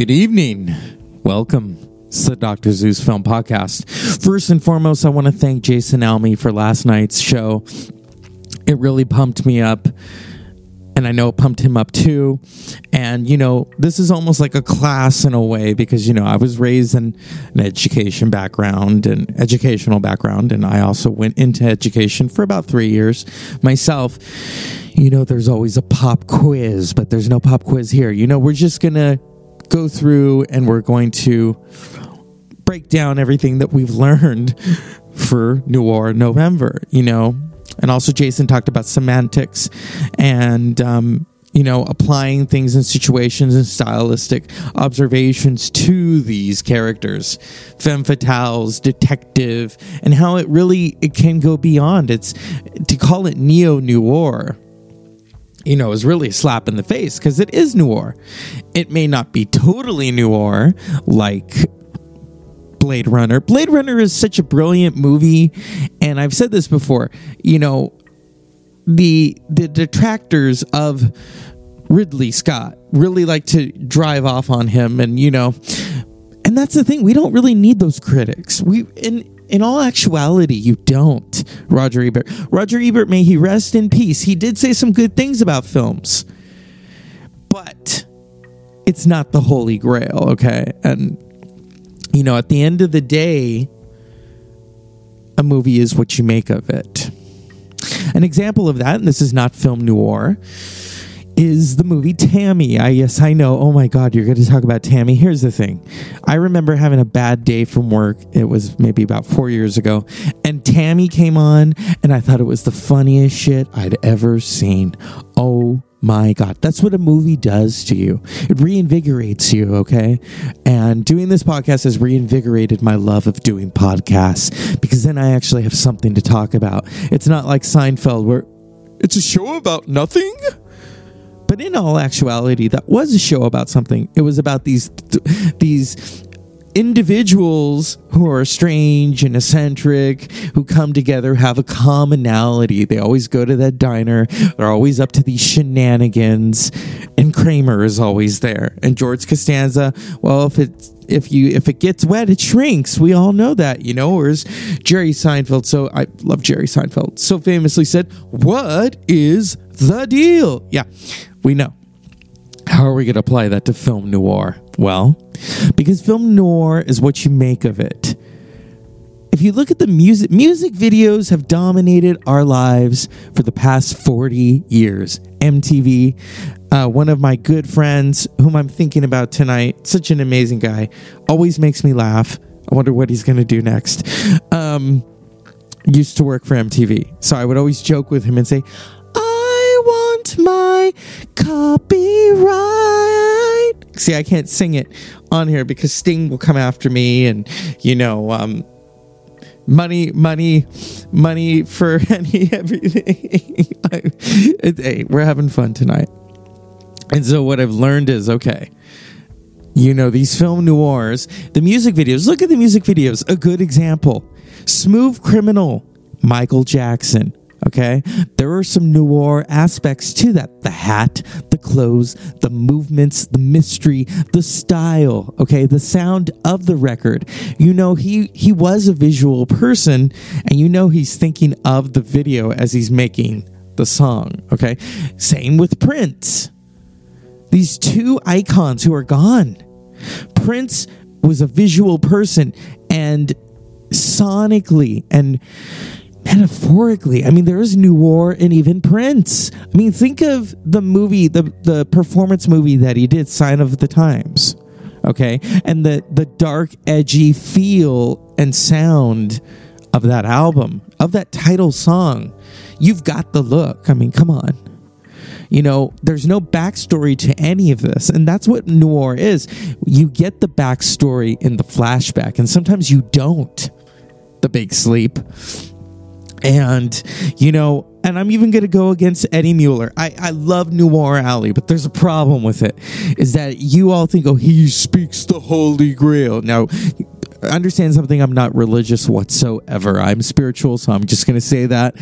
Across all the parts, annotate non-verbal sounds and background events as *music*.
Good evening. Welcome. It's the Dr. Zeus Film Podcast. First and foremost, I want to thank Jason Almy for last night's show. It really pumped me up, and I know it pumped him up too. And, you know, this is almost like a class in a way because, you know, I was raised in an education background and educational background, and I also went into education for about three years myself. You know, there's always a pop quiz, but there's no pop quiz here. You know, we're just going to go through and we're going to break down everything that we've *laughs* learned for Noir November, you know. And also, Jason talked about semantics and, um, you know, applying things in situations and stylistic observations to these characters, femme fatales, detective, and how it really it can go beyond. It's to call it neo noir you know, is really a slap in the face because it is noir. It may not be totally noir like Blade Runner. Blade Runner is such a brilliant movie, and I've said this before. You know, the the detractors of Ridley Scott really like to drive off on him, and you know, and that's the thing. We don't really need those critics. We in in all actuality, you don't, Roger Ebert. Roger Ebert, may he rest in peace. He did say some good things about films, but it's not the holy grail, okay? And, you know, at the end of the day, a movie is what you make of it. An example of that, and this is not film noir, is the movie Tammy. I yes, I know. Oh my god, you're going to talk about Tammy. Here's the thing. I remember having a bad day from work. It was maybe about 4 years ago, and Tammy came on and I thought it was the funniest shit I'd ever seen. Oh my God, that's what a movie does to you. It reinvigorates you, okay? And doing this podcast has reinvigorated my love of doing podcasts because then I actually have something to talk about. It's not like Seinfeld where it's a show about nothing. But in all actuality, that was a show about something. It was about these these individuals who are strange and eccentric who come together have a commonality. They always go to that diner. They're always up to these shenanigans. And kramer is always there. And george costanza well if it if you if it gets wet it shrinks. We all know that you know whereas jerry seinfeld. So i love jerry seinfeld. So famously said what is the deal? Yeah we know. How are we going to apply that to film noir? Well, because film noir is what you make of it. If you look at the music, music videos have dominated our lives for the past 40 years. MTV, uh, one of my good friends, whom I'm thinking about tonight, such an amazing guy, always makes me laugh. I wonder what he's going to do next. Um, used to work for MTV. So I would always joke with him and say, my copyright. See, I can't sing it on here because Sting will come after me and, you know, um, money, money, money for *laughs* any, everything. hey, *laughs* we're having fun tonight. And so what I've learned is okay, you know, these film noirs, the music videos, look at the music videos. A good example Smooth Criminal, Michael Jackson. Okay. There are some noir aspects to that. The hat, the clothes, the movements, the mystery, the style. Okay. The sound of the record. You know, he, he was a visual person and you know, he's thinking of the video as he's making the song. Okay. Same with Prince. These two icons who are gone. Prince was a visual person and sonically and metaphorically. I mean, there is neo noir and even Prince. I mean, think of the movie, the the performance movie that he did, Sign of the Times. Okay, and the the dark, edgy feel and sound of that album, of that title song. You've got the look. I mean, come on. You know, there's no backstory to any of this. And that's what noir is. You get the backstory in the flashback, and sometimes you don't. The big sleep and, you know, and I'm even going to go against Eddie Muller I, I love Noir Alley, but there's a problem with it. Is that you all think, oh, he speaks the Holy Grail. Now, understand something. I'm not religious whatsoever. I'm spiritual, so I'm just going to say that.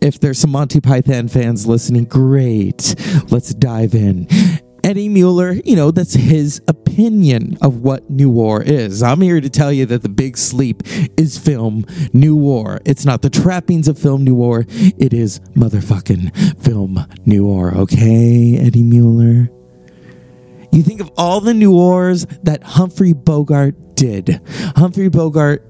If there's some Monty Python fans listening, great. Let's dive in. Eddie Muller, you know, that's his opinion of what New War is. I'm here to tell you that The Big Sleep is film New War. It's not the trappings of film New War, it is motherfucking film New War, okay, Eddie Muller? You think of all the New Wars that Humphrey Bogart did. Humphrey Bogart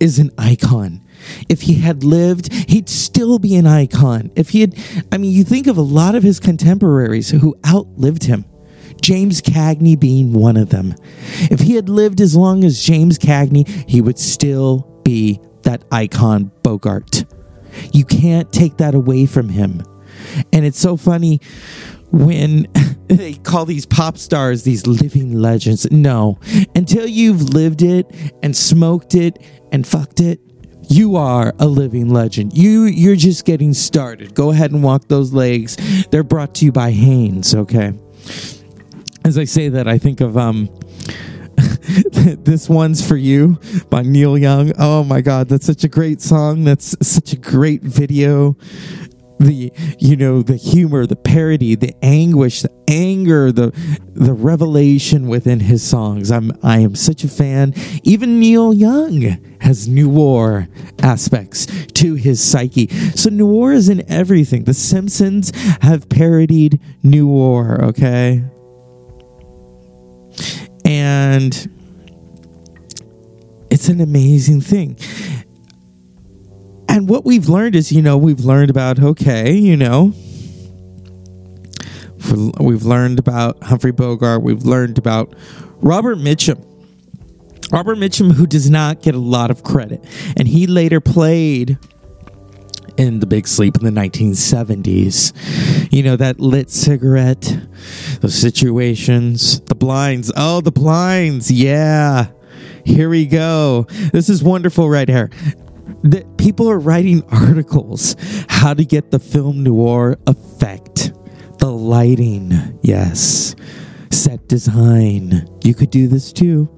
is an icon. If he had lived, he'd still be an icon. If he had, I mean, you think of a lot of his contemporaries who outlived him. James Cagney being one of them. If he had lived as long as James Cagney, he would still be that icon Bogart. You can't take that away from him. And it's so funny when *laughs* they call these pop stars these living legends. No, until you've lived it and smoked it and fucked it, you are a living legend. You you're just getting started. Go ahead and walk those legs. They're brought to you by Hanes, okay? As I say that, I think of um *laughs* this one's for you by Neil Young. Oh my god, that's such a great song. That's such a great video the you know the humor the parody the anguish the anger the the revelation within his songs. I'm i am such a fan. Even neil young has noir aspects to his psyche. So noir is in everything. The simpsons have parodied noir okay? And it's an amazing thing and what we've learned is, you know, we've learned about, okay, you know, we've learned about Humphrey Bogart, we've learned about Robert Mitchum. Robert Mitchum, who does not get a lot of credit, and he later played in The Big Sleep in the 1970s. You know, that lit cigarette, those situations, the blinds. Oh, the blinds. Yeah. Here we go. This is wonderful right here that people are writing *laughs* articles how to get the film noir effect. The lighting yes. Set design. You could do this too.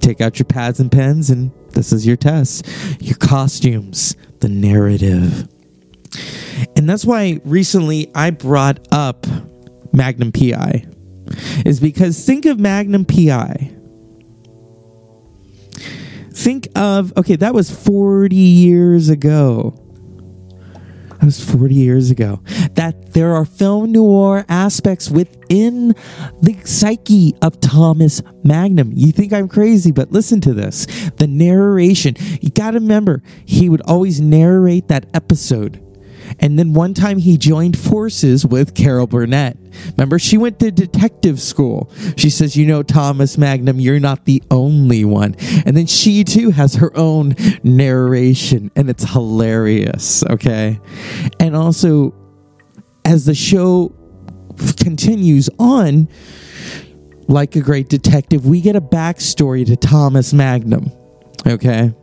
Take out your pads and pens and this is your test. Your costumes the narrative. And that's why recently i brought up magnum pi is because think of magnum pi Think of, okay, that was 40 years ago. That was 40 years ago. That there are film noir aspects within the psyche of Thomas Magnum. You think I'm crazy, but listen to this. The narration, you got to remember, he would always narrate that episode and then one time he joined forces with Carol Burnett. Remember, she went to detective school. She says, You know, Thomas Magnum, you're not the only one. And then she too has her own narration, and it's hilarious. Okay. And also, as the show continues on, like a great detective, we get a backstory to Thomas Magnum. Okay.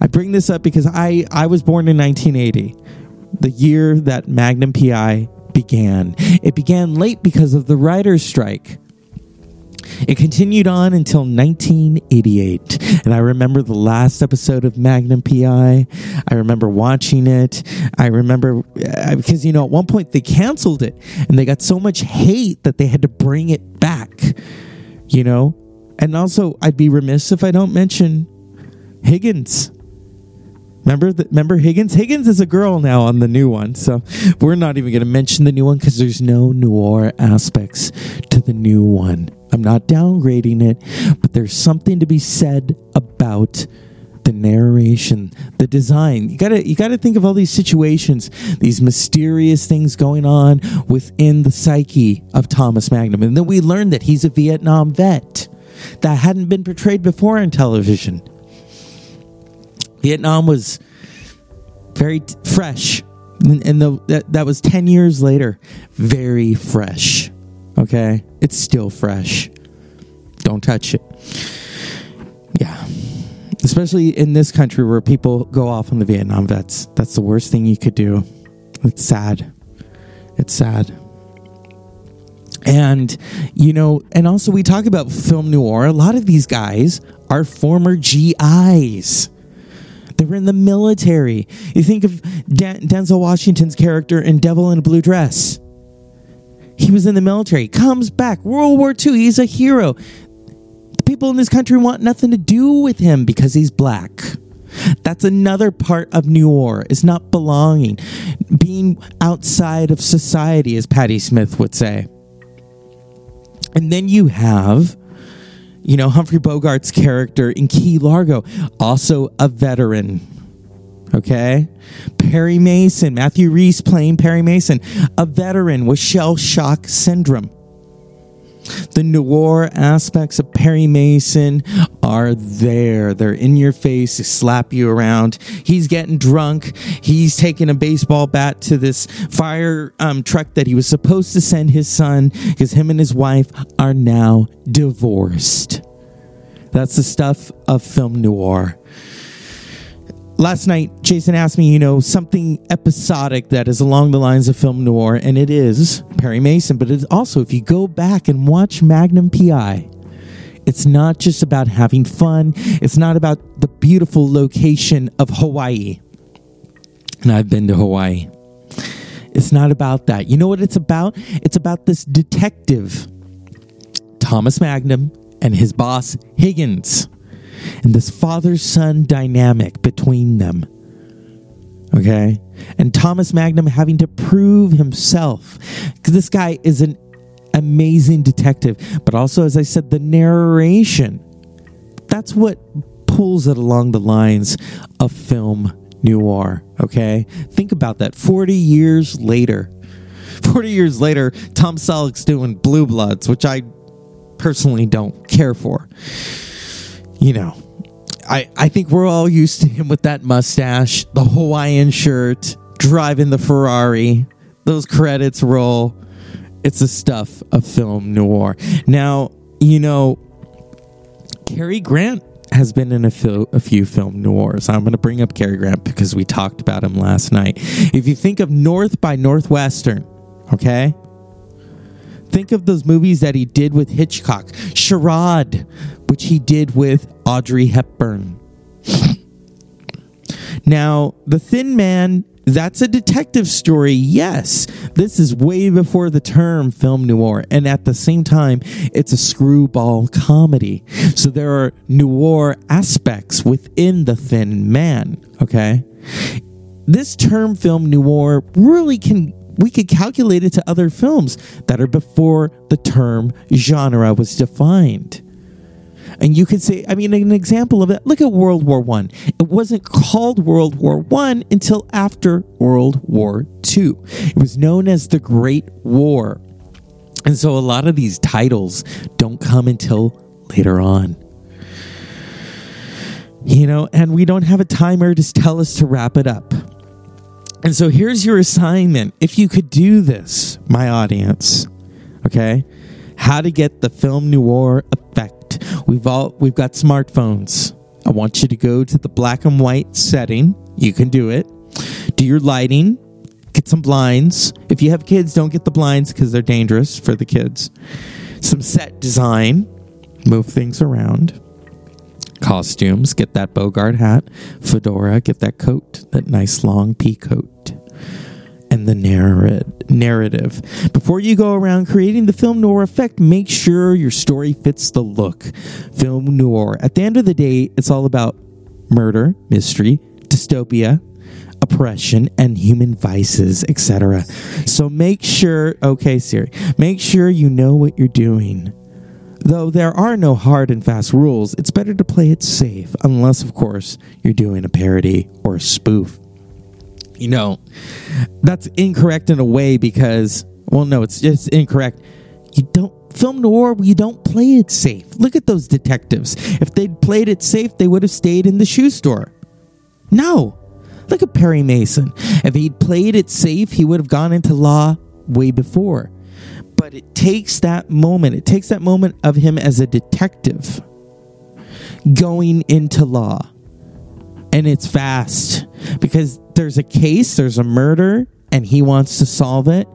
I bring this up because I, I was born in 1980 the year that Magnum PI began. It began late because of the writer's strike. It continued on until 1988. And I remember the last episode of Magnum PI. I remember watching it. I remember uh, because, you know, at one point they canceled it and they got so much hate that they had to bring it back, you know? And also, I'd be remiss if I don't mention Higgins. Remember, the, remember Higgins? Higgins is a girl now on the new one, so we're not even going to mention the new one because there's no noir aspects to the new one. I'm not downgrading it, but there's something to be said about the narration, the design. You gotta you gotta think of all these situations, these mysterious things going on within the psyche of Thomas Magnum. And then we learned that he's a Vietnam vet. That hadn't been portrayed before on television. Vietnam was very t- fresh, and, and the, that, that was 10 years later. Very fresh. Okay? It's still fresh. Don't touch it. Yeah. Especially in this country where people go off on the Vietnam vets. That's the worst thing you could do. It's sad. It's sad. And, you know, and also we talk about film noir. A lot of these guys are former GIs. They were in the military. You think of Den- Denzel Washington's character in Devil in a Blue Dress. He was in the military, comes back, World War II, he's a hero. The people in this country want nothing to do with him because he's black. That's another part of noir is not belonging, being outside of society, as Patti Smith would say. And then you have, you know, Humphrey Bogart's character in Key Largo, also a veteran. Okay? Perry Mason, Matthew Rhys playing Perry Mason, a veteran with shell shock syndrome. The noir aspects of Perry Mason are there. They're in your face, they slap you around. He's getting drunk. He's taking a baseball bat to this fire um, truck that he was supposed to send his son because him and his wife are now divorced. That's the stuff of film noir last night jason asked me you know something episodic that is along the lines of film noir and it is perry mason. But it's also if you go back and watch magnum pi it's not just about having fun. It's not about the beautiful location of hawaii. And i've been to hawaii. It's not about that. You know what it's about? It's about this detective thomas magnum and his boss higgins and this father son dynamic between them. Okay? And Thomas Magnum having to prove himself. Because this guy is an amazing detective. But also, as I said, the narration. That's what pulls it along the lines of film noir. Okay? Think about that. 40 years later. *laughs* 40 years later, Tom Selleck's doing Blue Bloods, which I personally don't care for you know, I, I think we're all used to him with that mustache, the Hawaiian shirt, driving the Ferrari. Those credits roll. It's the stuff of film noir. Now, you know, Cary Grant has been in a, fil- a few film noirs. I'm going to bring up Cary Grant because we talked about him last night. If you think of North by Northwestern, okay? Think of those movies that he did with Hitchcock. Charade, which he did with Audrey Hepburn. now, The Thin Man, that's a detective story, yes. This is way before the term film noir. And at the same time, it's a screwball comedy. So there are noir aspects within The Thin Man, okay? This term film noir really can we could calculate it to other films that are before the term genre was defined. And you could say, I mean, an example of that, look at World War One. It wasn't called World War One until after World War Two. It was known as the Great War. And so a lot of these titles don't come until later on. You know, and we don't have a timer to tell us to wrap it up. And so here's your assignment. If you could do this, my audience, okay? How to get the film noir. We've all we've got smartphones. I want you to go to the black and white setting. You can do it. Do your lighting. Get some blinds. If you have kids, don't get the blinds because they're dangerous for the kids. Some set design. Move things around costumes. Get that Bogart hat, fedora, get that coat, that nice long pea coat. And the narrative. Before you go around creating the film noir effect, make sure your story fits the look. Film noir. At the end of the day, it's all about murder, mystery, dystopia, oppression, and human vices, etc. So make sure, okay, Siri, make sure you know what you're doing. Though there are no hard and fast rules, it's better to play it safe, unless, of course, you're doing a parody or a spoof. You know, that's incorrect in a way because, well, no, it's just incorrect. You don't film noir you don't play it safe. Look at those detectives. If they'd played it safe, they would have stayed in the shoe store. No. Look at Perry Mason. If he'd played it safe, he would have gone into law way before. But it takes that moment, it takes that moment of him as a detective going into law. And it's fast because there's a case, there's a murder, and he wants to solve it.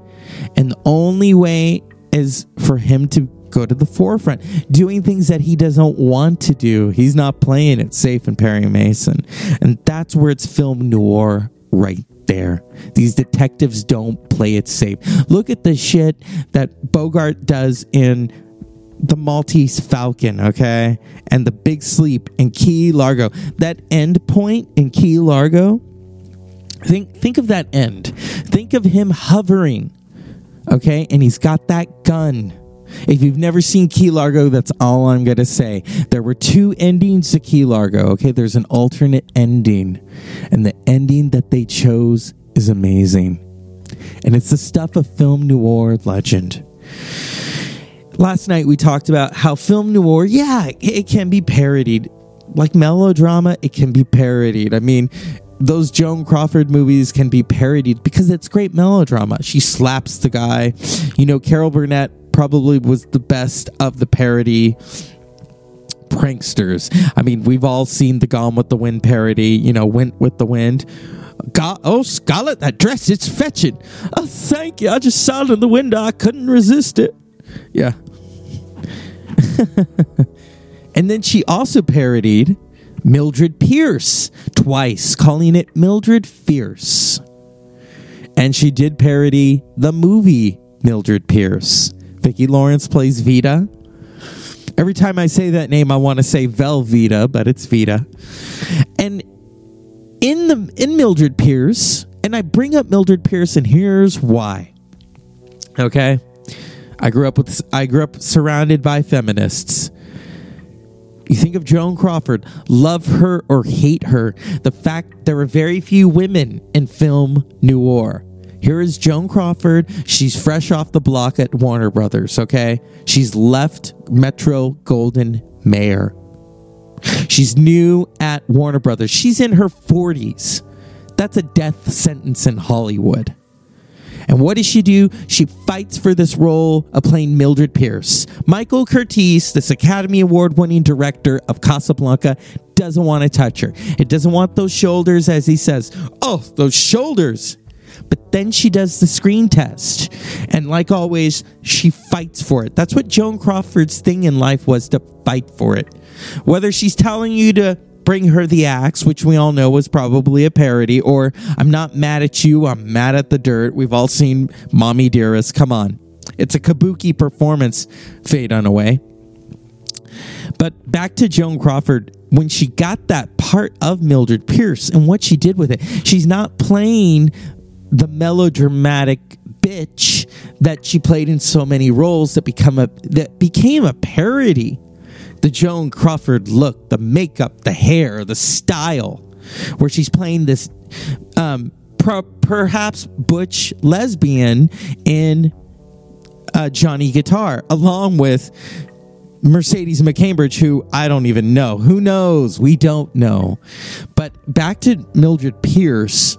And the only way is for him to go to the forefront, doing things that he doesn't want to do. He's not playing it safe in Perry Mason. And that's where it's film noir right there. These detectives don't play it safe. Look at the shit that Bogart does in the Maltese Falcon, okay? And the Big Sleep in Key Largo. That end point in Key Largo, think think of that end. Think of him hovering, okay? And he's got that gun. If you've never seen Key Largo, that's all I'm going to say. There were two endings to Key Largo, okay? There's an alternate ending. And the ending that they chose is amazing. And it's the stuff of film noir legend last night we talked about how film noir, yeah, it can be parodied. Like melodrama, it can be parodied. I mean, those Joan Crawford movies can be parodied because it's great melodrama. She slaps the guy. You know, Carol Burnett probably was the best of the parody pranksters. I mean, we've all seen the Gone with the Wind parody, you know, Went with the Wind. God, oh, Scarlett, that dress, it's fetching. Oh, thank you. I just saw it in the window. I couldn't resist it. Yeah, *laughs* and then she also parodied Mildred Pierce twice, calling it Mildred Fierce. And she did parody the movie Mildred Pierce. Vicki Lawrence plays Veda. Every time I say that name, I want to say Velveeta, but it's Veda. And in the in Mildred Pierce, and I bring up Mildred Pierce, and here's why. Okay, I grew up with I grew up surrounded by feminists. You think of Joan Crawford, love her or hate her. The fact there are very few women in film noir. Here is Joan Crawford. She's fresh off the block at Warner Brothers, okay? She's left Metro Goldwyn Mayer. She's new at Warner Brothers. She's in her 40s. That's a death sentence in Hollywood. And what does she do? She fights for this role of playing Mildred Pierce. Michael Curtiz, this Academy Award winning director of Casablanca, doesn't want to touch her. It doesn't want those shoulders, as he says. Oh, those shoulders. But then she does the screen test. And like always, she fights for it. That's what Joan Crawford's thing in life was to fight for it. Whether she's telling you to bring her the axe, which we all know was probably a parody, or I'm not mad at you, I'm mad at the dirt. We've all seen Mommy Dearest. Come on. It's a kabuki performance, Faye Dunaway. But back to Joan Crawford, when she got that part of Mildred Pierce and what she did with it, she's not playing the melodramatic bitch that she played in so many roles that become a that became a parody the Joan Crawford look, the makeup, the hair, the style, where she's playing this um, per- perhaps butch lesbian in uh, Johnny Guitar, along with Mercedes McCambridge, who I don't even know. Who knows? We don't know. But back to Mildred Pierce.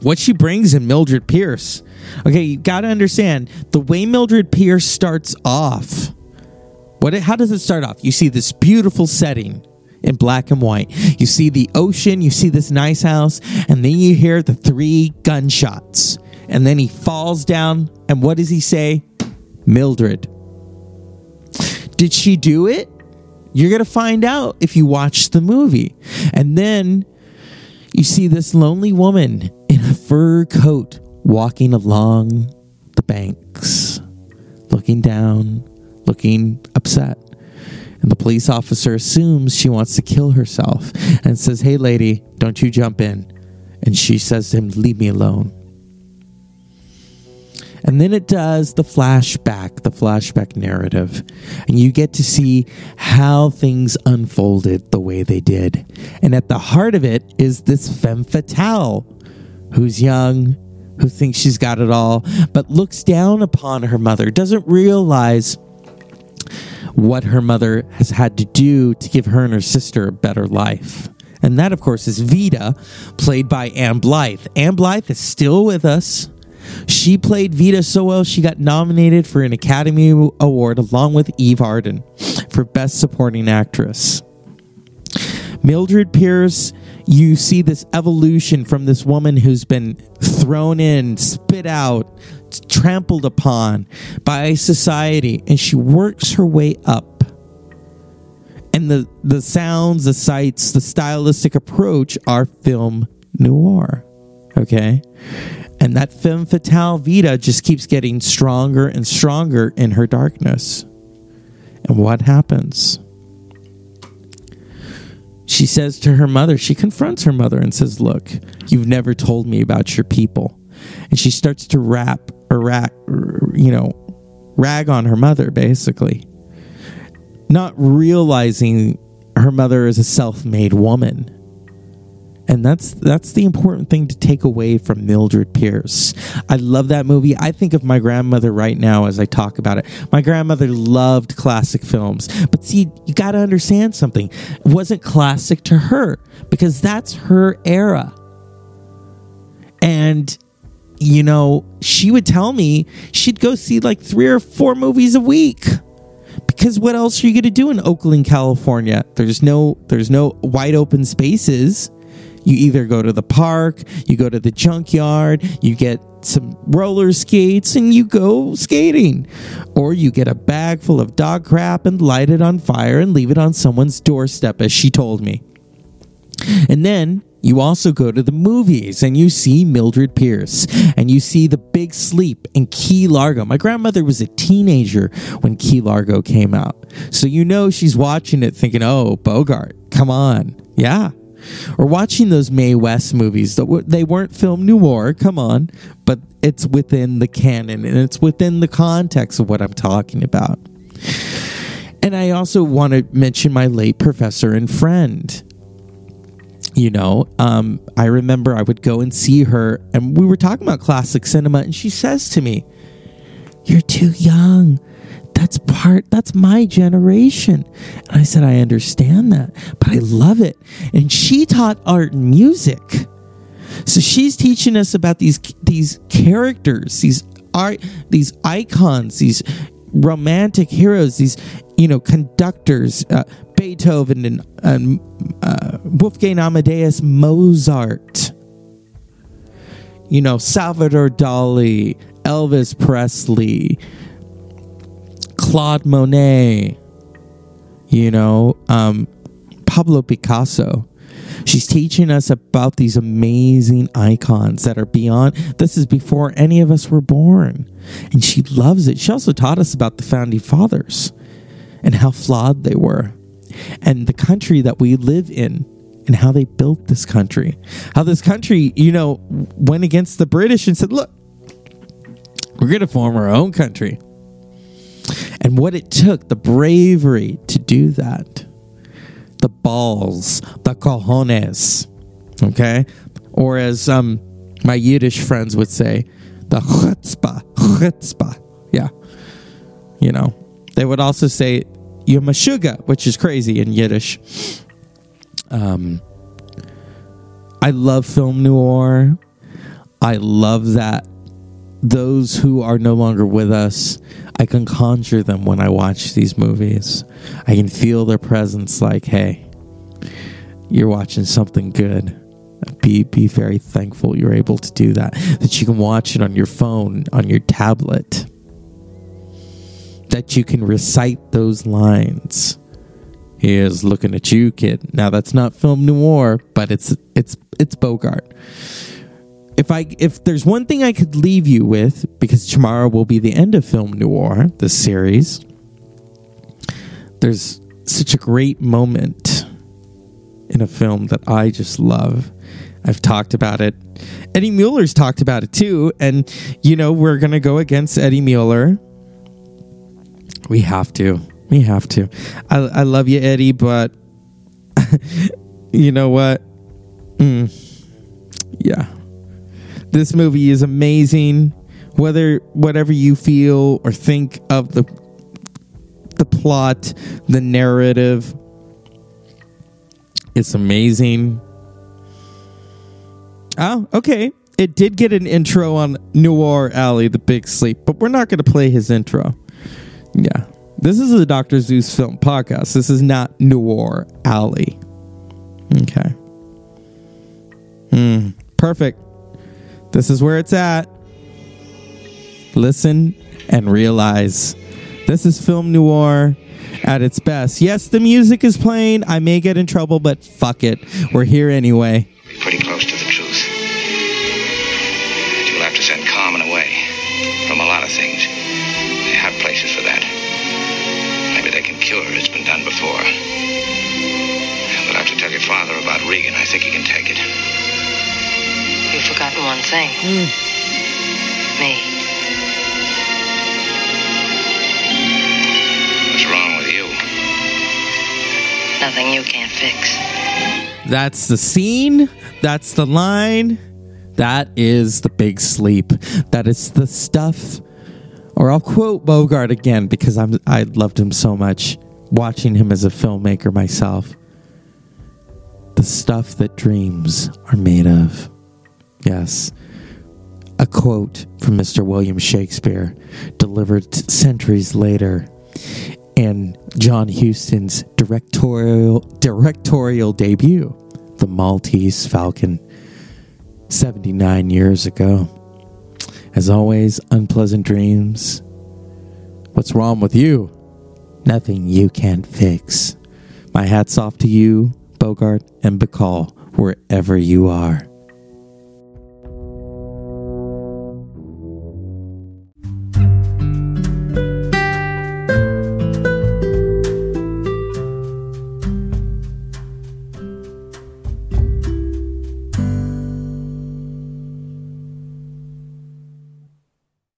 What she brings in Mildred Pierce. Okay, you got to understand the way Mildred Pierce starts off what? How does it start off? You see this beautiful setting in black and white. You see the ocean, you see this nice house, and then you hear the three gunshots. And then he falls down, and what does he say? Mildred. Did she do it? You're going to find out if you watch the movie. And then you see this lonely woman in a fur coat walking along the banks, looking down, looking upset. And the police officer assumes she wants to kill herself and says, Hey, lady, don't you jump in. And she says to him, Leave me alone. And then it does the flashback, the flashback narrative. And you get to see how things unfolded the way they did. And at the heart of it is this femme fatale who's young, who thinks she's got it all, but looks down upon her mother, doesn't realize what her mother has had to do to give her and her sister a better life. And that, of course, is Veda, played by Ann Blyth. Ann Blyth is still with us. She played Veda so well, she got nominated for an Academy Award along with Eve Arden for Best Supporting Actress. Mildred Pierce, you see this evolution from this woman who's been thrown in, spit out, trampled upon by society, and she works her way up. And the, the sounds, the sights, the stylistic approach are film noir. Okay. And that femme fatale Veda just keeps getting stronger and stronger in her darkness. And what happens? She says to her mother, she confronts her mother and says, Look, you've never told me about your people. And she starts to rap or you know, rag on her mother, basically. Not realizing her mother is a self made woman and that's that's the important thing to take away from Mildred Pierce. I love that movie. I think of my grandmother right now as I talk about it. My grandmother loved classic films. But see, you got to understand something. It wasn't classic to her because that's her era. And you know, she would tell me she'd go see like 3 or 4 movies a week because what else are you going to do in Oakland, California? There's no there's no wide open spaces. You either go to the park, you go to the junkyard, you get some roller skates and you go skating. Or you get a bag full of dog crap and light it on fire and leave it on someone's doorstep, as she told me. And then you also go to the movies and you see Mildred Pierce and you see The Big Sleep and Key Largo. My grandmother was a teenager when Key Largo came out. So you know she's watching it thinking, oh, Bogart, come on. Yeah, or watching those Mae West movies. They weren't film noir, come on, but it's within the canon and it's within the context of what I'm talking about. And I also want to mention my late professor and friend. You know, um, I remember I would go and see her, and we were talking about classic cinema, and she says to me, You're too young. That's part that's my generation. And i said i understand that but i love it. And she taught art and music. So she's teaching us about these these characters these art these icons these romantic heroes these you know conductors uh, beethoven and um, uh, wolfgang amadeus mozart you know salvador dali elvis presley Claude Monet, you know, um, Pablo Picasso. She's teaching us about these amazing icons that are beyond. This is before any of us were born. And she loves it. She also taught us about the founding fathers and how flawed they were, and the country that we live in, and how they built this country. How this country, you know, went against the British and said, look, we're going to form our own country and what it took, the bravery to do that, the balls, the cojones, okay? Or as um, my Yiddish friends would say, the chutzpah, chutzpah, yeah. You know, they would also say, you're mashuga, which is crazy in Yiddish. Um, I love film noir. I love that those who are no longer with us, I can conjure them when I watch these movies. I can feel their presence like, hey, you're watching something good. Be be very thankful you're able to do that. That you can watch it on your phone, on your tablet. That you can recite those lines. He is looking at you, kid. Now that's not film noir, but it's it's it's Bogart if I if there's one thing I could leave you with, because tomorrow will be the end of Film Noir, this series, there's such a great moment in a film that I just love. I've talked about it. Eddie Muller's talked about it too. And, you know, we're to go against Eddie Mueller. We have to. We have to. I, I love you, Eddie, but *laughs* you know what? Mm, yeah this movie is amazing. Whether whatever you feel or think of the the plot, the narrative, it's amazing. Oh, okay. It did get an intro on Noir Alley, The Big Sleep, but we're not going to play his intro. Yeah. This is a Dr. Zeus film podcast. This is not Noir Alley. Okay. Hmm. Perfect. This is where it's at. Listen and realize. This is film noir at its best. Yes, the music is playing. I may get in trouble, but fuck it. We're here anyway. Pretty close to the truth. But you'll have to send Carmen away from a lot of things. They have places for that. Maybe they can cure her. It's been done before. We'll have to tell your father about Regan. I think he can take it. You've forgotten one thing. Hmm. Me. What's wrong with you? Nothing you can't fix. That's the scene. That's the line. That is the big sleep. That is the stuff. Or I'll quote Bogart again because I'm I loved him so much watching him as a filmmaker myself. The stuff that dreams are made of. Yes. A quote from Mr. William Shakespeare delivered centuries later in John Huston's directorial directorial debut, The Maltese Falcon, 79 years ago. As always, unpleasant dreams. What's wrong with you? Nothing you can't fix. My hat's off to you, Bogart and Bacall, wherever you are.